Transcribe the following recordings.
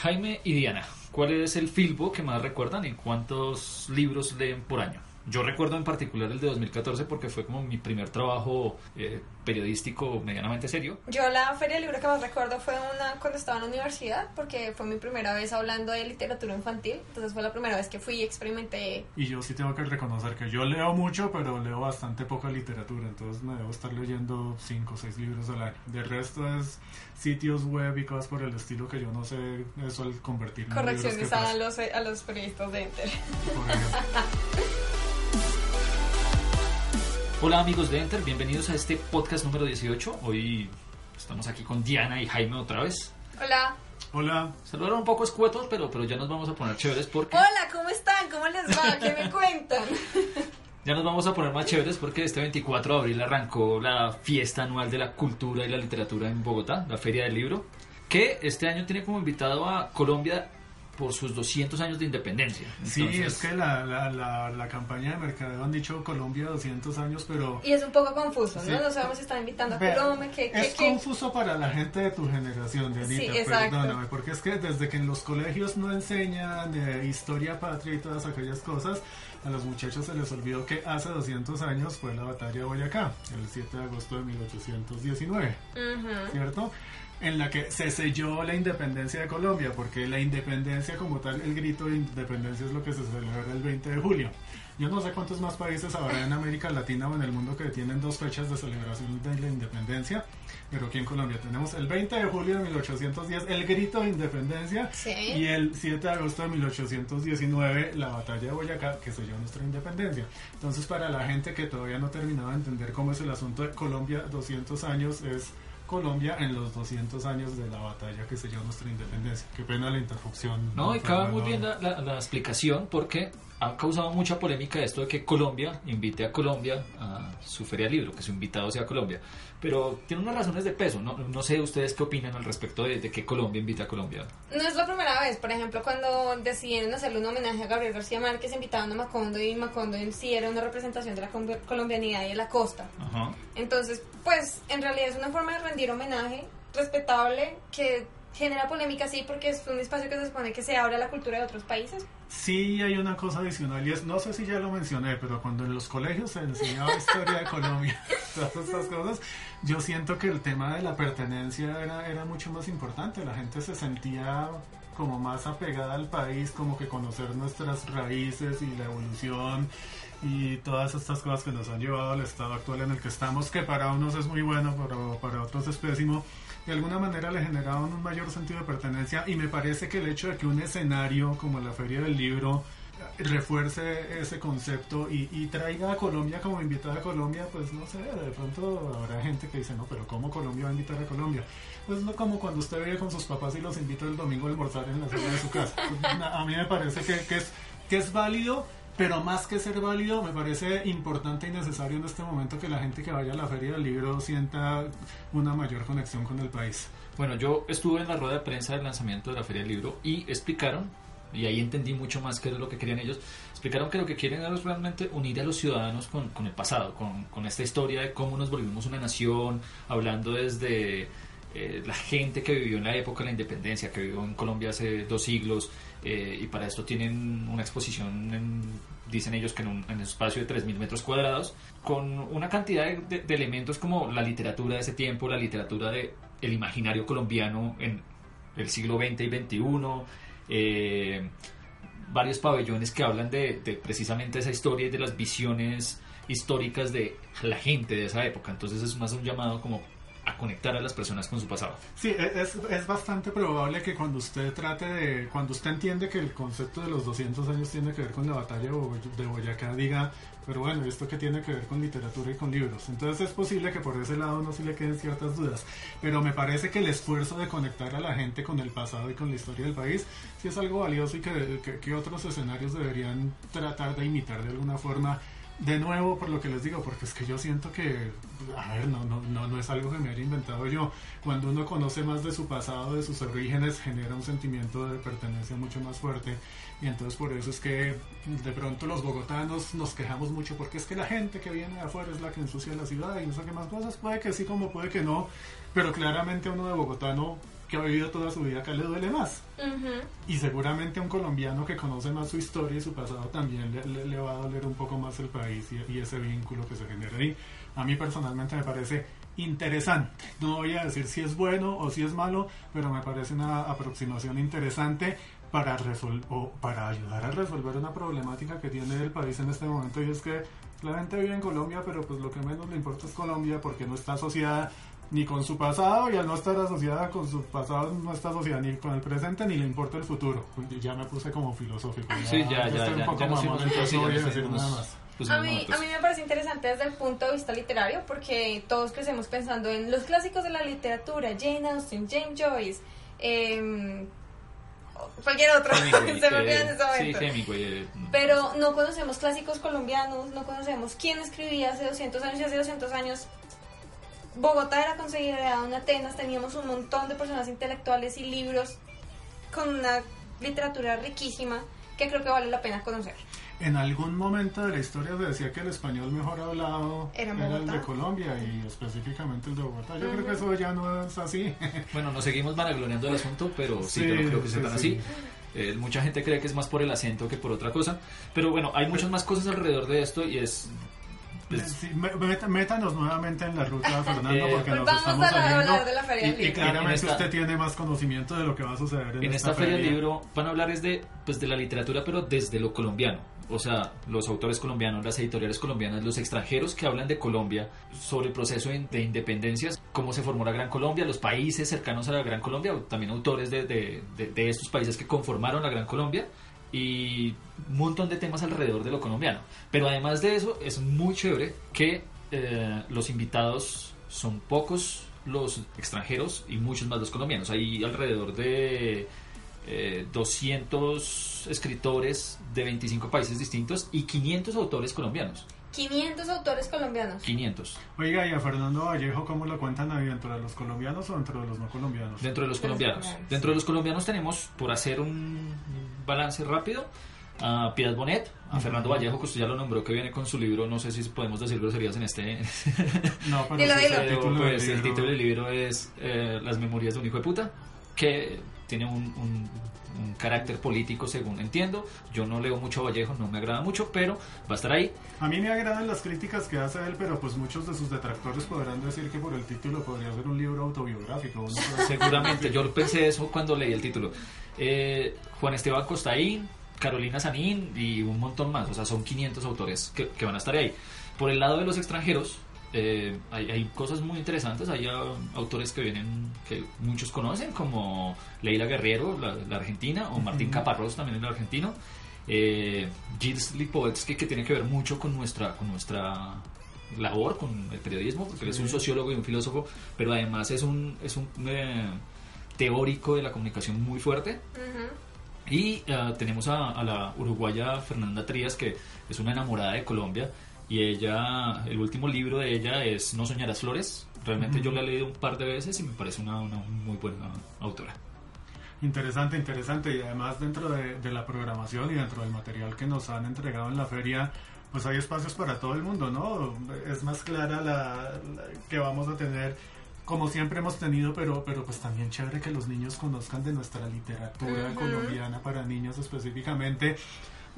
Jaime y Diana, ¿cuál es el filbo que más recuerdan y cuántos libros leen por año? Yo recuerdo en particular el de 2014 porque fue como mi primer trabajo eh, periodístico medianamente serio. Yo la feria de libro que más recuerdo fue una cuando estaba en la universidad porque fue mi primera vez hablando de literatura infantil, entonces fue la primera vez que fui y experimenté. Y yo sí tengo que reconocer que yo leo mucho, pero leo bastante poca literatura, entonces me debo estar leyendo 5 o 6 libros al año. De resto es sitios web y cosas por el estilo que yo no sé eso al convertirme Correcciones en libros que a los, a los periodistas de Enter. Por. Hola amigos de Enter, bienvenidos a este podcast número 18. Hoy estamos aquí con Diana y Jaime otra vez. Hola. Hola, Saludaron un poco escuetos, pero, pero ya nos vamos a poner chéveres porque Hola, ¿cómo están? ¿Cómo les va? ¿Qué me cuentan? ya nos vamos a poner más chéveres porque este 24 de abril arrancó la fiesta anual de la cultura y la literatura en Bogotá, la Feria del Libro, que este año tiene como invitado a Colombia por sus 200 años de independencia. Sí, es que la, la, la, la campaña de mercadeo han dicho Colombia 200 años, pero Y es un poco confuso, Sí. ¿no? No sabemos si están invitando a Colombia, que, es confuso para la gente de tu generación, Dianita, Sí, exacto. perdóname, porque es que desde que en los colegios no enseñan eh, historia patria y todas aquellas cosas, a los muchachos se les olvidó que hace 200 años fue la batalla de Boyacá, el 7 de agosto de 1819. Ujú. ¿cierto? En la que se selló la independencia de Colombia, porque la independencia como tal, el grito de independencia es lo que se celebra el 20 de julio. Yo no sé cuántos más países habrá en América Latina o en el mundo que tienen dos fechas de celebración de la independencia, pero aquí en Colombia tenemos el 20 de julio de 1810, el grito de independencia, Sí. y el 7 de agosto de 1819, la batalla de Boyacá, que selló nuestra independencia. Entonces, para la gente que todavía no terminaba de entender cómo es el asunto de Colombia, 200 años es Colombia en los 200 años de la batalla que selló nuestra independencia. Qué pena la interrupción. No, y cabe muy bien la, la- la explicación porque ha causado mucha polémica esto de que Colombia invite a Colombia a su feria libro, que su invitado sea Colombia. Pero tiene unas razones de peso. No, no sé ustedes qué opinan al respecto de, de que Colombia invita a Colombia. No es la primera vez, por ejemplo, cuando decidieron hacerle un homenaje a Gabriel García Márquez, invitaban a Macondo y Macondo en sí era una representación de la colombianidad y de la costa. Ajá. Entonces, pues, en realidad es una forma de rendir homenaje respetable que genera polémica, sí, porque es un espacio que se supone que se abre a la cultura de otros países. Sí, hay una cosa adicional y es, no sé si ya lo mencioné, pero cuando en los colegios se enseñaba historia de Colombia, todas estas cosas, yo siento que el tema de la pertenencia era, era mucho más importante. La gente se sentía como más apegada al país, como que conocer nuestras raíces y la evolución y todas estas cosas que nos han llevado al estado actual en el que estamos, que para unos es muy bueno, pero para otros es pésimo de alguna manera le generaban un mayor sentido de pertenencia y me parece que el hecho de que un escenario como la Feria del Libro refuerce ese concepto y, traiga a Colombia como invitada a Colombia, pues no sé, de pronto habrá gente que dice, no, pero ¿cómo Colombia va a invitar a Colombia? Pues no como cuando usted vive con sus papás y los invita el domingo a almorzar en la sala de su casa. Pues, a mí me parece que, que es, que es válido, pero más que ser válido, me parece importante y necesario en este momento que la gente que vaya a la Feria del Libro sienta una mayor conexión con el país. Bueno, yo estuve en la rueda de prensa del lanzamiento de la Feria del Libro y explicaron, y ahí entendí mucho más qué es lo que querían ellos, explicaron que lo que quieren es realmente unir a los ciudadanos con, con el pasado, con, con esta historia de cómo nos volvimos una nación, hablando desde eh, la gente que vivió en la época de la independencia, que vivió en Colombia hace dos siglos, eh, y para esto tienen una exposición, en- dicen ellos que en un, en un espacio de 3.000 metros cuadrados, con una cantidad de, de- de elementos como la literatura de ese tiempo, la literatura de el imaginario colombiano en el siglo XX y XXI, eh, varios pabellones que hablan de, de precisamente esa historia y de las visiones históricas de la gente de esa época. Entonces es más un llamado como a conectar a las personas con su pasado. Sí, e, es, es bastante probable que cuando usted trate de, cuando usted entiende que el concepto de los 200 años tiene que ver con la batalla de Boyacá, diga, pero bueno, ¿esto que tiene que ver con literatura y con libros? Entonces es posible que por ese lado no se le queden ciertas dudas, pero me parece que el esfuerzo de conectar a la gente con el pasado y con la historia del país sí es algo valioso y que, que otros escenarios deberían tratar de imitar de alguna forma de nuevo por lo que les digo, porque es que yo siento que, a ver, no, no, no, no es algo que me haya inventado yo. Cuando uno conoce más de su pasado, de sus orígenes, genera un sentimiento de pertenencia mucho más fuerte. Y entonces por eso es que de pronto los bogotanos nos quejamos mucho, porque es que la gente que viene de afuera es la que ensucia la ciudad y no sé qué más cosas. Puede que sí, como puede que no, pero claramente uno de bogotano que ha vivido toda su vida acá le duele más. Y seguramente a un colombiano que conoce más su historia y su pasado también le, va a doler un poco más el país y, ese vínculo que se genera ahí. A mí personalmente me parece interesante. No voy a decir si es bueno o si es malo, pero me parece una aproximación interesante para, o para ayudar a resolver una problemática que tiene el país en este momento y es que la gente vive en Colombia, pero pues lo que menos le importa es Colombia porque no está asociada ni con su pasado y al no estar asociada con su pasado no está asociada ni con el presente ni le importa el futuro. Ya me puse como filosófico. sí, ya, ya, ya, a mí, a mí me parece interesante desde el punto de vista literario porque todos crecemos pensando en los clásicos de la literatura, Jane Austen, James Joyce, eh, cualquier otro, se me olvida en ese momento. Sí, eh, Pero no conocemos clásicos colombianos, no conocemos quién escribía hace 200 años y hace 200 años Bogotá era considerada una Atenas, teníamos un montón de personas intelectuales y libros con una literatura riquísima que creo que vale la pena conocer. En algún momento de la historia se decía que el español mejor hablado era, el de Colombia y específicamente el de Bogotá. Yo creo que eso ya no es así. Bueno, nos seguimos vanagloriando el asunto, pero sí, yo creo que se tan así. Eh, mucha gente cree que es más por el acento que por otra cosa. Pero bueno, hay muchas más cosas alrededor de esto y es Sí, métanos nuevamente en la ruta, Fernando, porque nos estamos saliendo. De la feria y, y, claramente usted tiene más conocimiento de lo que va a suceder en, esta, feria. del libro van a hablar es de, pues, de la literatura, pero desde lo colombiano. O sea, los autores colombianos, las editoriales colombianas, los extranjeros que hablan de Colombia, sobre el proceso de independencias, cómo se formó la Gran Colombia, los países cercanos a la Gran Colombia, también autores de, de, de estos países que conformaron la Gran Colombia y un montón de temas alrededor de lo colombiano. Pero además de eso, es muy chévere que eh, los invitados son pocos los extranjeros y muchos más los colombianos. Hay alrededor de 200 eh, escritores de 25 países distintos y 500 autores colombianos. 500 autores colombianos. 500. Oiga, ¿y a Fernando Vallejo cómo lo cuentan ahí? ¿Dentro de los colombianos o dentro de los no colombianos? Dentro de los colombianos. Dentro de los colombianos tenemos, por hacer un balance rápido, a Piedad Bonet, a Fernando Vallejo, que usted ya lo nombró, que viene con su libro, no sé si podemos decir groserías en este... no, pero El, título pues, el título del libro es eh, Las memorias de un hijo de puta, que tiene un un carácter político según entiendo. Yo no leo mucho Vallejo, no me agrada mucho, pero va a estar ahí. A mí me agradan las críticas que hace él, pero pues muchos de sus detractores podrán decir que por el título podría ser un libro autobiográfico. Seguramente, yo pensé eso cuando leí el título. Eh, Juan Esteban Costaín, Carolina Sanín y un montón más, o sea, son 500 autores que, que van a estar ahí. Por el lado de los extranjeros, eh, hay, cosas muy interesantes, hay autores que vienen, que muchos conocen, como Leila Guerrero, la, argentina, o Martín Caparrós, también el argentino. Eh, Gilles Lipovetsky, que tiene que ver mucho con nuestra, con nuestra labor, con el periodismo, porque él es un sociólogo y un filósofo, pero además es un, es un eh, teórico de la comunicación muy fuerte. Y eh, tenemos a, a, la uruguaya Fernanda Trías, que es una enamorada de Colombia y ella, el último libro de ella es No soñarás flores. Realmente yo la he leído un par de veces y me parece una, una muy buena autora. Interesante, interesante. Y además dentro de, de, la programación y dentro del material que nos han entregado en la feria, pues hay espacios para todo el mundo, ¿no? Es más clara la, que vamos a tener, como siempre hemos tenido, pero, pero pues también chévere que los niños conozcan de nuestra literatura colombiana para niños específicamente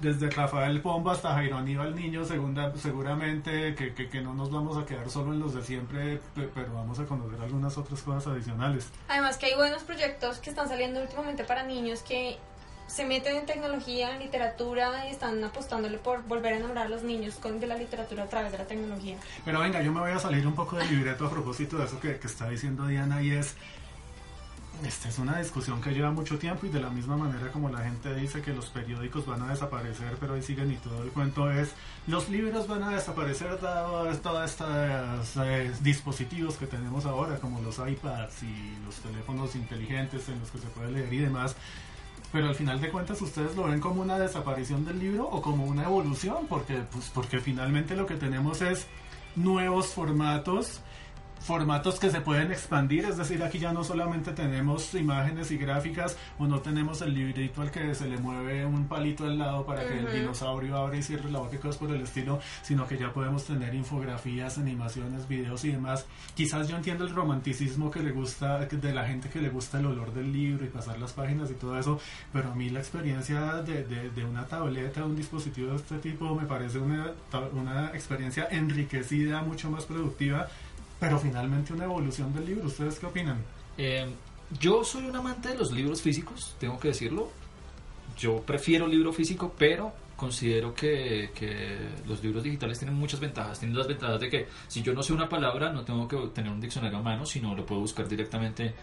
desde Rafael Pombo hasta Jairo Aníbal Niño, segunda, seguramente que, que, no nos vamos a quedar solo en los de siempre, pero vamos a conocer algunas otras cosas adicionales. Además que hay buenos proyectos que están saliendo últimamente para niños que se meten en tecnología, en literatura y están apostándole por volver a enamorar a los niños con, de la literatura a través de la tecnología. Pero venga, yo me voy a salir un poco del libreto a propósito de eso que, que está diciendo Diana y es esta es una discusión que lleva mucho tiempo y de la misma manera como la gente dice que los periódicos van a desaparecer, pero ahí siguen y todo el cuento es, los libros van a desaparecer dado todos estos eh, dispositivos que tenemos ahora, como los iPads y los teléfonos inteligentes en los que se puede leer y demás. Pero al final de cuentas, ¿ustedes lo ven como una desaparición del libro o como una evolución? Porque, pues, porque finalmente lo que tenemos es nuevos formatos formatos que se pueden expandir, es decir, aquí ya no solamente tenemos imágenes y gráficas o no tenemos el librito al que se le mueve un palito al lado para que el dinosaurio abra y cierre la boca y cosas por el estilo, sino que ya podemos tener infografías, animaciones, videos y demás. Quizás yo entiendo el romanticismo que le gusta de la gente que le gusta el olor del libro y pasar las páginas y todo eso, pero a mí la experiencia de, de, una tableta, un dispositivo de este tipo me parece una, una experiencia enriquecida, mucho más productiva pero finalmente una evolución del libro. ¿Ustedes qué opinan? Eh, yo soy un amante de los libros físicos, tengo que decirlo. Yo prefiero libro físico, pero considero que, que, los libros digitales tienen muchas ventajas. Tienen las ventajas de que si yo no sé una palabra, no tengo que tener un diccionario a mano, sino lo puedo buscar directamente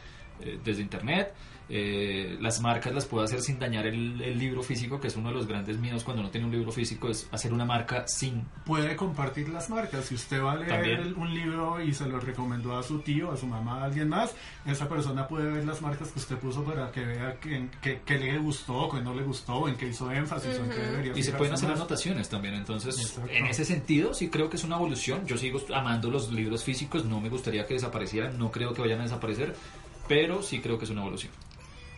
eh, desde internet. Eh, las marcas las puedo hacer sin dañar el, libro físico, que es uno de los grandes miedos cuando no tiene un libro físico, es hacer una marca sin... Puede compartir las marcas. Si usted va a leer un libro y se lo recomendó a su tío, a su mamá, a alguien más, esa persona puede ver las marcas que usted puso para que vea que, que, le gustó, que no le gustó, en qué hizo énfasis, en qué debería Y se pueden hacer anotaciones también. Entonces, en ese sentido, sí creo que es una evolución. Yo sigo amando los libros físicos, no me gustaría que desaparecieran, no creo que vayan a desaparecer, pero sí creo que es una evolución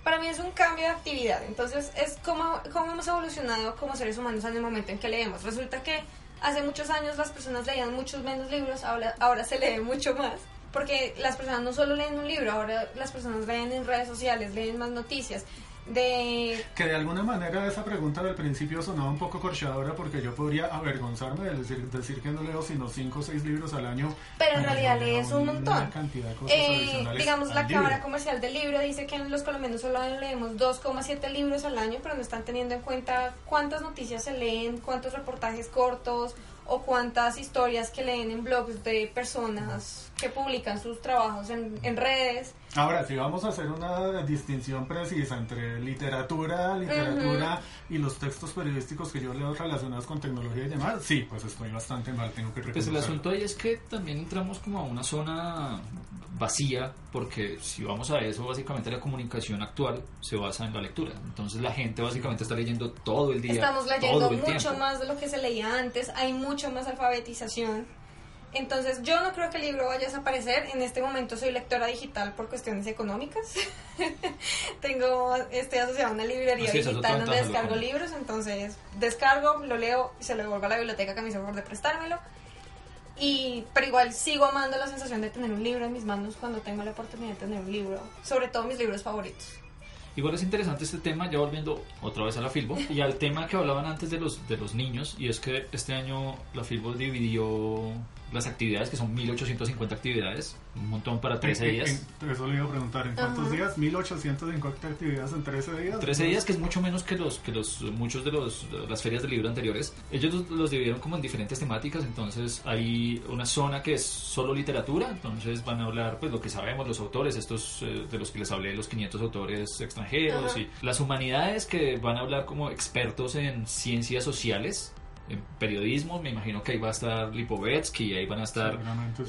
para mí es un cambio de actividad. Entonces, es como, como hemos evolucionado como seres humanos en el momento en que leemos. Resulta que hace muchos años las personas leían muchos menos libros, ahora, ahora se lee mucho más. Porque las personas no solo leen un libro, ahora las personas leen en redes sociales, leen más noticias, de... Que de alguna manera esa pregunta del principio sonaba un poco corchadora porque yo podría avergonzarme de decir, decir que no leo sino 5 o 6 libros al año. Pero en realidad lees un montón. Eh, digamos, la Cámara Comercial del Libro dice que los colombianos solo leemos 2,7 libros al año, pero no están teniendo en cuenta cuántas noticias se leen, cuántos reportajes cortos o cuántas historias que leen en blogs de personas que publican sus trabajos en, en redes. Ahora, si vamos a hacer una distinción precisa entre literatura, literatura y los textos periodísticos que yo leo relacionados con tecnología y demás, sí, pues estoy bastante mal, tengo que Pues el asunto ahí es que también entramos como a una zona vacía, porque si vamos a eso, básicamente la comunicación actual se basa en la lectura. Entonces la gente básicamente está leyendo todo el día. Estamos leyendo mucho más de lo que se leía antes, hay mucho más alfabetización entonces yo no creo que el libro vaya a desaparecer. En este momento soy lectora digital por cuestiones económicas. Tengo, estoy asociada a una librería digital donde descargo libros, entonces descargo, lo leo y se lo devuelvo a la biblioteca que me hizo favor de prestármelo. Y, pero igual sigo amando la sensación de tener un libro en mis manos cuando tengo la oportunidad de tener un libro, sobre todo mis libros favoritos. Igual es interesante este tema, ya volviendo otra vez a la Filbo, y al tema que hablaban antes de los, de los niños, y es que este año la Filbo dividió las actividades, que son 1850 actividades, un montón para 13 días. eso le iba a preguntar, ¿en cuántos días? 1850 actividades en 13 días. 13 días, que es mucho menos que los que los muchos de los las ferias del libro anteriores. Ellos los, dividieron como en diferentes temáticas, entonces hay una zona que es solo literatura, entonces van a hablar pues lo que sabemos, los autores, estos eh, de los que les hablé, los 500 autores extranjeros y las humanidades que van a hablar como expertos en ciencias sociales, en periodismo, me imagino que ahí va a estar Lipovetsky, ahí van a estar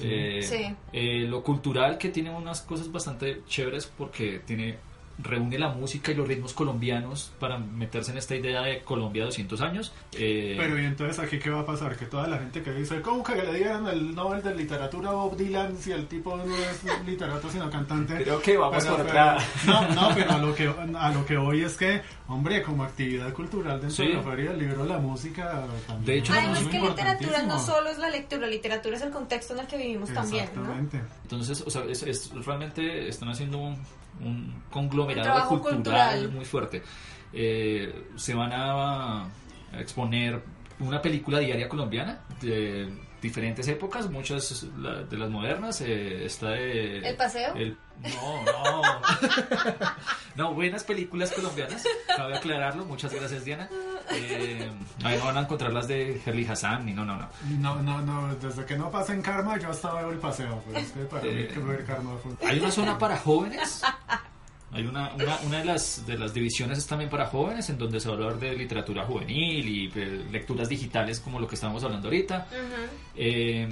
eh, eh, lo cultural que tiene unas cosas bastante chéveres porque tiene reúne la música y los ritmos colombianos para meterse en esta idea de Colombia 200 años. Eh, Pero y entonces aquí qué va a pasar? Que toda la gente que dice, ¿cómo que le dieran el Nobel de Literatura a Bob Dylan si el tipo no es literato sino cantante? Creo que vamos por otra. No, no, pero a lo que a lo que hoy es que, hombre, como actividad cultural dentro de la feria, el libro, la música también. De hecho, Además que literatura no solo es la lectura, literatura es el contexto en el que vivimos también, ¿no? Entonces, o sea, es, realmente están haciendo un un conglomerado cultural, muy fuerte. Eh, se van a exponer una película diaria colombiana de diferentes épocas, muchas la- de las modernas. eh, está de... ¿El paseo? el- no, no. no, buenas películas colombianas, cabe aclararlo. Muchas gracias, Diana. Eh, ahí no van a encontrar las de Herli Hassan, ni no, no, no. No, no, no, desde que no pasen karma yo hasta veo el paseo, pero es que para mí Eh, que ver karma fue... Hay una zona para jóvenes. Hay una, una, una de, las, de las divisiones es también para jóvenes, en donde se va a hablar de literatura juvenil y eh, lecturas digitales, como lo que estamos hablando ahorita. Eh,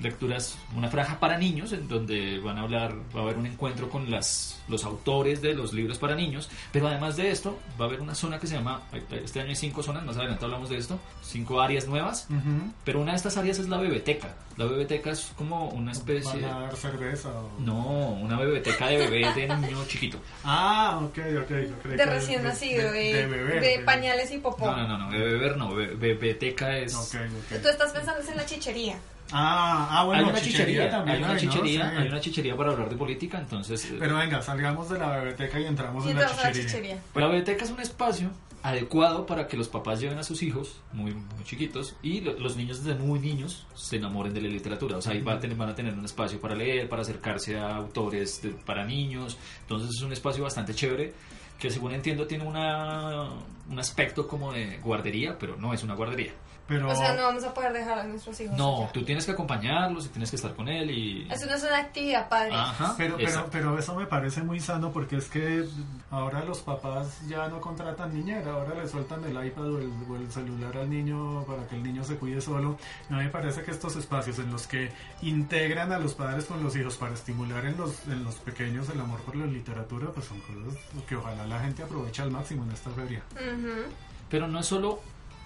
lecturas, una franja para niños, en donde van a hablar, va a haber un encuentro con las, los autores de los libros para niños. Pero además de esto, va a haber una zona que se llama, este año hay cinco zonas, más adelante hablamos de esto, cinco áreas nuevas. Ujú. Pero una de estas áreas es la bebeteca. La bebeteca es como una especie... ¿Van a dar cerveza o...? No, una bebeteca de bebé de niño chiquito. Ah, ok, ok. creí De que recién nacido, de, de beber, de de- pañales y popó. No, no, no, no, de beber no, be- bebeteca es... Ok, ok. Tú estás pensando en la chichería. Ah, ah, bueno, hay una chichería, también hay una ¿no? chichería, Sí. hay una chichería para hablar de política, entonces... eh, Pero venga, salgamos de la biblioteca y entramos en la chichería. chichería. La biblioteca es un espacio adecuado para que los papás lleven a sus hijos muy, muy chiquitos y lo- los niños desde muy niños se enamoren de la literatura. O sea, ahí va a tener- van a tener un espacio para leer, para acercarse a autores de- para niños. Entonces es un espacio bastante chévere que según entiendo tiene una, un aspecto como de guardería, pero no es una guardería. Pero, O sea, no vamos a poder dejar a nuestros hijos. No, allá. tú tienes que acompañarlos y tienes que estar con él y... Eso no es una actividad padre. Ajá, pero, pero, pero eso me parece muy sano porque es que ahora los papás ya no contratan niñera, ahora le sueltan el iPad o el, o el celular al niño para que el niño se cuide solo. A mí me parece que estos espacios en los que integran a los padres con los hijos para estimular en los, en los pequeños el amor por la literatura, pues son cosas que ojalá la gente aproveche al máximo en esta feria. Ujú. Pero no es solo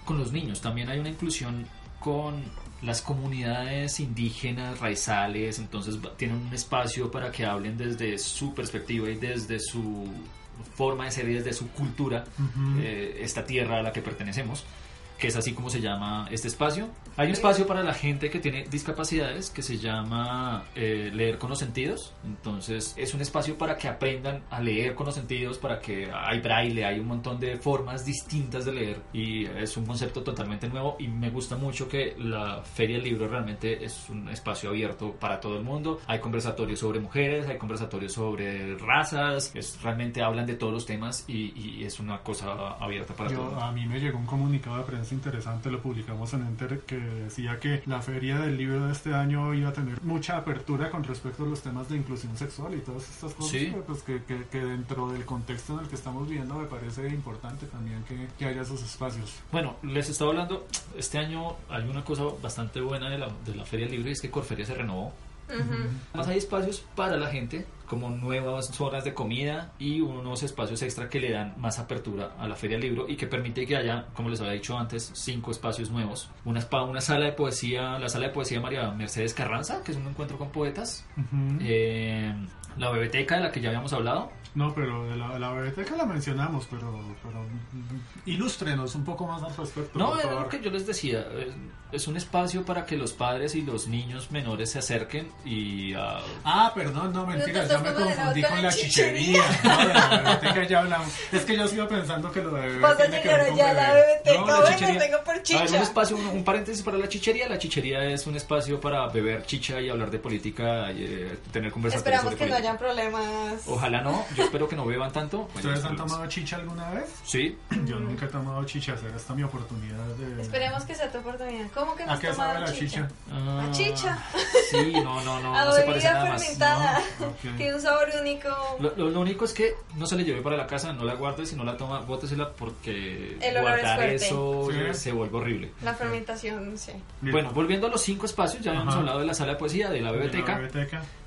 con los niños, también hay una inclusión con las comunidades indígenas, raizales, entonces tienen un espacio para que hablen desde su perspectiva y desde su forma de ser y desde su cultura, eh, esta tierra a la que pertenecemos, que es así como se llama este espacio. Hay un espacio para la gente que tiene discapacidades que se llama eh, leer con los sentidos. Entonces es un espacio para que aprendan a leer con los sentidos, para que hay braille, hay un montón de formas distintas de leer y es un concepto totalmente nuevo y me gusta mucho que la Feria del Libro realmente es un espacio abierto para todo el mundo. Hay conversatorios sobre mujeres, hay conversatorios sobre razas, es, realmente hablan de todos los temas y, y es una cosa abierta para todo el Yo, mundo. a mí me llegó un comunicado de prensa interesante, lo publicamos en Enter, que decía que la feria del libro de este año iba a tener mucha apertura con respecto a los temas de inclusión sexual y todas estas cosas, Sí. que, pues, que, que- que dentro del contexto en el que estamos viviendo me parece importante también que, que haya esos espacios. Bueno, les estaba hablando, este año hay una cosa bastante buena de la, de la Feria del Libro y es que Corferia se renovó. Además hay espacios para la gente, como nuevas zonas de comida y unos espacios extra que le dan más apertura a la Feria del Libro y que permite que haya, como les había dicho antes, cinco espacios nuevos. Una, spa- una sala de poesía, la sala de poesía María Mercedes Carranza, que es un encuentro con poetas. Eh, la biblioteca de la que ya habíamos hablado. No, pero de la, la biblioteca la mencionamos, pero, pero ilústrenos un poco más al respecto. No, era lo que yo les decía. Es, es un espacio para que los padres y los niños menores se acerquen y ah, Ah, perdón, no, mentira, yo me confundí con la chichería. chichería. No, de la biblioteca ya hablamos. Es que yo sigo pensando que lo de Vas a llegar allá a la beber. biblioteca. No, la bueno, tengo por chicha. un espacio, un, un paréntesis para la chichería. La chichería es un espacio para beber chicha y hablar de política y eh, tener conversatorios Esperamos sobre que no política. Hayan problemas. Ojalá no, yo espero que no beban tanto. Bueno, ¿Ustedes han tomado chicha alguna vez? Sí, Yo nunca he tomado chicha, será esta mi oportunidad de... Esperemos que sea tu oportunidad. ¿Cómo que no ¿A has qué sabe tomado la chicha? Ah, A chicha. Sí, no, no, no, a no se parece nada fermentada. No. Tiene un sabor único. Lo, lo- lo único es que no se le lleve para la casa, no la guarde, si no la toma, bótesela porque El olor es guardar fuerte. eso Sí. se vuelve horrible. La fermentación, sí. Bueno, volviendo a los cinco espacios, ya habíamos hablado de la sala de poesía, de la biblioteca.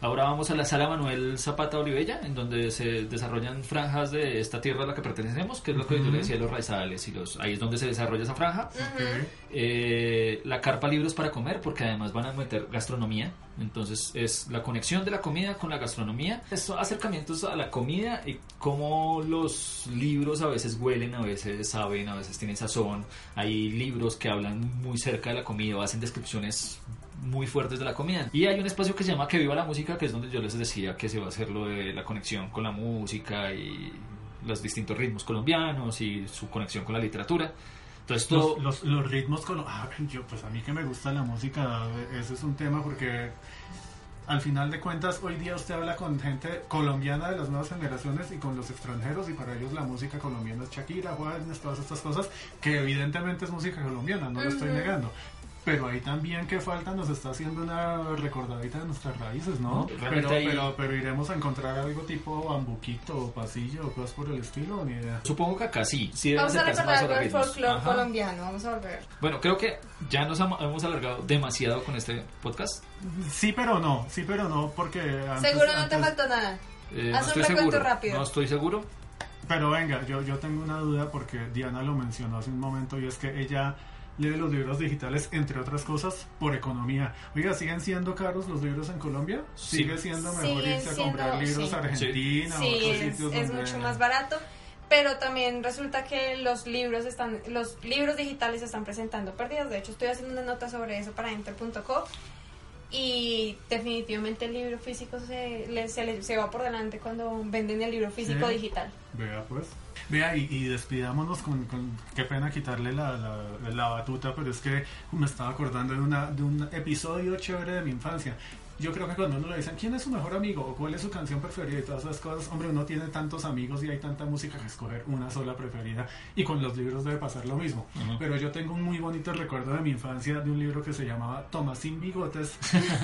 Ahora vamos a la sala Manuel Zapata Olivella, en donde se desarrollan franjas de esta tierra a la que pertenecemos, que es lo que yo Ujú. le decía, los raizales y los ahí es donde se desarrolla esa franja. Ujú. Ok. Eh, la carpa libros para comer, porque además van a meter gastronomía. Entonces es la conexión de la comida con la gastronomía. Estos acercamientos a la comida y cómo los libros a veces huelen, a veces saben, a veces tienen sazón. Hay libros que hablan muy cerca de la comida o hacen descripciones muy fuertes de la comida. Y hay un espacio que se llama Que Viva la Música, que es donde yo les decía que se va a hacer lo de la conexión con la música y los distintos ritmos colombianos y su conexión con la literatura. Entonces Los, todo... los, los ritmos colo- ah, yo pues a mí que me gusta la música ese es un tema porque al final de cuentas hoy día usted habla con gente colombiana de las nuevas generaciones y con los extranjeros y para ellos la música colombiana es Shakira, Juanes, todas estas cosas que evidentemente es música colombiana, no lo estoy negando. Pero ahí también que falta nos está haciendo una recordadita de nuestras raíces, ¿no? No, pero, ahí- pero, pero iremos a encontrar algo tipo bambuquito o pasillo o cosas por el estilo, ni idea. Supongo que acá sí, Vamos a recordar algo del folclore colombiano, vamos a volver. Bueno, creo que ya nos hemos alargado demasiado con este podcast. Sí, pero no, sí, pero no, porque antes- Seguro no te faltó nada. Eh, Haz no un recuento seguro. rápido. No estoy seguro. Pero venga, yo, yo tengo una duda porque Diana lo mencionó hace un momento y es que ella lee los libros digitales, entre otras cosas, por economía. Oiga, ¿siguen siendo caros los libros en Colombia? Sí. ¿Sigue siendo mejor Siguen irse a siendo- comprar libros sí. a Argentina o Sí, otros es, sitios es donde- mucho más barato. Pero también resulta que los libros están, los libros digitales se están presentando perdidos. De hecho, estoy haciendo una nota sobre eso para enter.co y definitivamente el libro físico se, le- se, le- se va por delante cuando venden el libro físico Sí. digital. Vea pues. Vea, y, y despidámonos con, con- Qué pena quitarle la, la, la batuta, pero es que me estaba acordando de, una, de un episodio chévere de mi infancia. Yo creo que cuando uno le dicen quién es su mejor amigo o cuál es su canción preferida y todas esas cosas, hombre, uno tiene tantos amigos y hay tanta música que escoger una sola preferida. Y con los libros debe pasar lo mismo. Pero yo tengo un muy bonito recuerdo de mi infancia de un libro que se llamaba Tomasín Bigotes,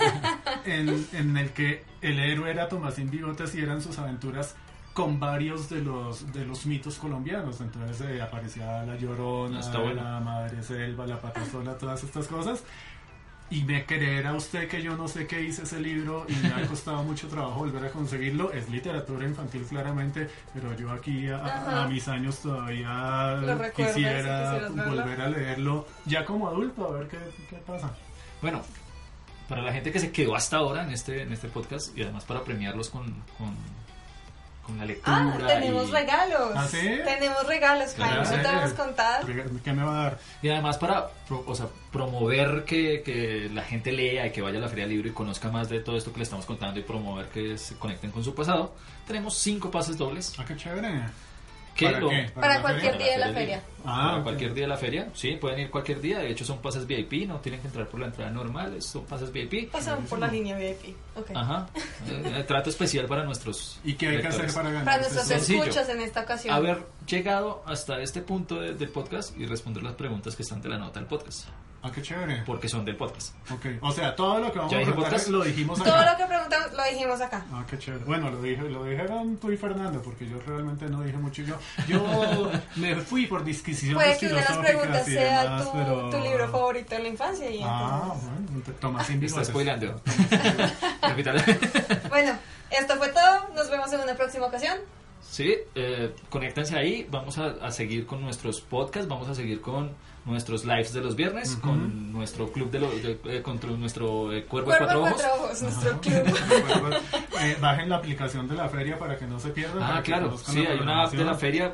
en, en el que el héroe era Tomasín Bigotes y eran sus aventuras con varios de los de los mitos colombianos. Entonces eh, aparecía la Llorona, bueno. la Madre Selva, la Patasola, todas estas cosas. Y me creerá usted que yo no sé qué hice ese libro y me ha costado mucho trabajo volver a conseguirlo. Es literatura infantil claramente, pero yo aquí a, mis años todavía recuerdas quisiera volver a leerlo ya como adulto, a ver qué, qué pasa. Bueno, para la gente que se quedó hasta ahora en este, en este podcast y además para premiarlos con, con, con la lectura. Ah, tenemos y, regalos. ¿Ah, sí? Tenemos regalos, Jaime. ¿No te hemos contado? ¿Qué me va a dar? y además para pro- o sea, promover que, que la gente lea y que vaya a la Feria del Libro y conozca más de todo esto que le estamos contando y promover que se conecten con su pasado. Tenemos cinco pases dobles. Ah, qué chévere. Que ¿Para lo- qué? Para cualquier feria? día de la feria. Ah, para cualquier día de la feria, sí, pueden ir cualquier día. De hecho, son pases VIP, no tienen que entrar por la entrada normal, son pases VIP. Pasamos por la línea VIP. Ok. Ajá. Eh, trato especial para nuestros. ¿Y qué hay que hacer para ganar? Para nuestros Sencillo. escuchas en esta ocasión. Haber llegado hasta este punto de- del podcast y responder las preguntas que están de la nota del podcast. Ah, qué chévere. Porque son del podcast. Ok. O sea, todo lo que vamos ¿Ya a preguntar podcast? lo dijimos acá. Todo lo que preguntamos lo dijimos acá. Ah, qué chévere. Bueno, lo, dije, lo dijeron tú y Fernando, porque yo realmente no dije mucho. Yo, yo me fui por disquisiciones Puede que una de las preguntas sea demás, tu, pero... tu libro favorito de la infancia. Y Ah, entonces- bueno, Tomás Me está spoileando. Repítale. Bueno, esto fue todo. Nos vemos en una próxima ocasión. Sí, eh, conéctense ahí. Vamos a, a seguir con nuestros podcasts. Vamos a seguir con nuestros lives de los viernes. Con nuestro club de, los eh, con nuestro eh, cuervo, Cuervo de de cuatro ojos. cuatro ojos, nuestro club. Eh, bajen la aplicación de la feria para que no se pierdan. Ah, claro. Sí, hay una app de la feria.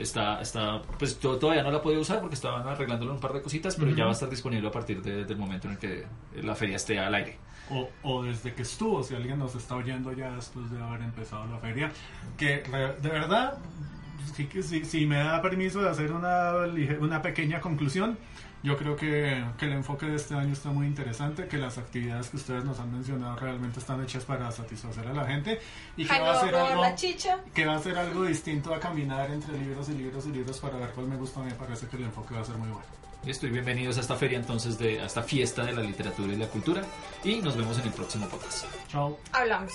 Está, está, pues yo todavía no la podido usar porque estaban arreglándolo un par de cositas, pero Ujú. ya va a estar disponible a partir de- del momento en el que la feria esté al aire. O, o desde que estuvo, si alguien nos está oyendo ya después de haber empezado la feria, que de verdad, si, si, si me da permiso de hacer una, una pequeña conclusión, yo creo que, que el enfoque de este año está muy interesante, que las actividades que ustedes nos han mencionado realmente están hechas para satisfacer a la gente y que Jaime va a ser algo que va a ser algo distinto a caminar entre libros y libros y libros para ver cuál me gusta, me parece que el enfoque va a ser muy bueno. Listo, y bienvenidos a esta feria entonces, de, a esta fiesta de la literatura y la cultura. Y nos vemos en el próximo podcast. Chao. Hablamos.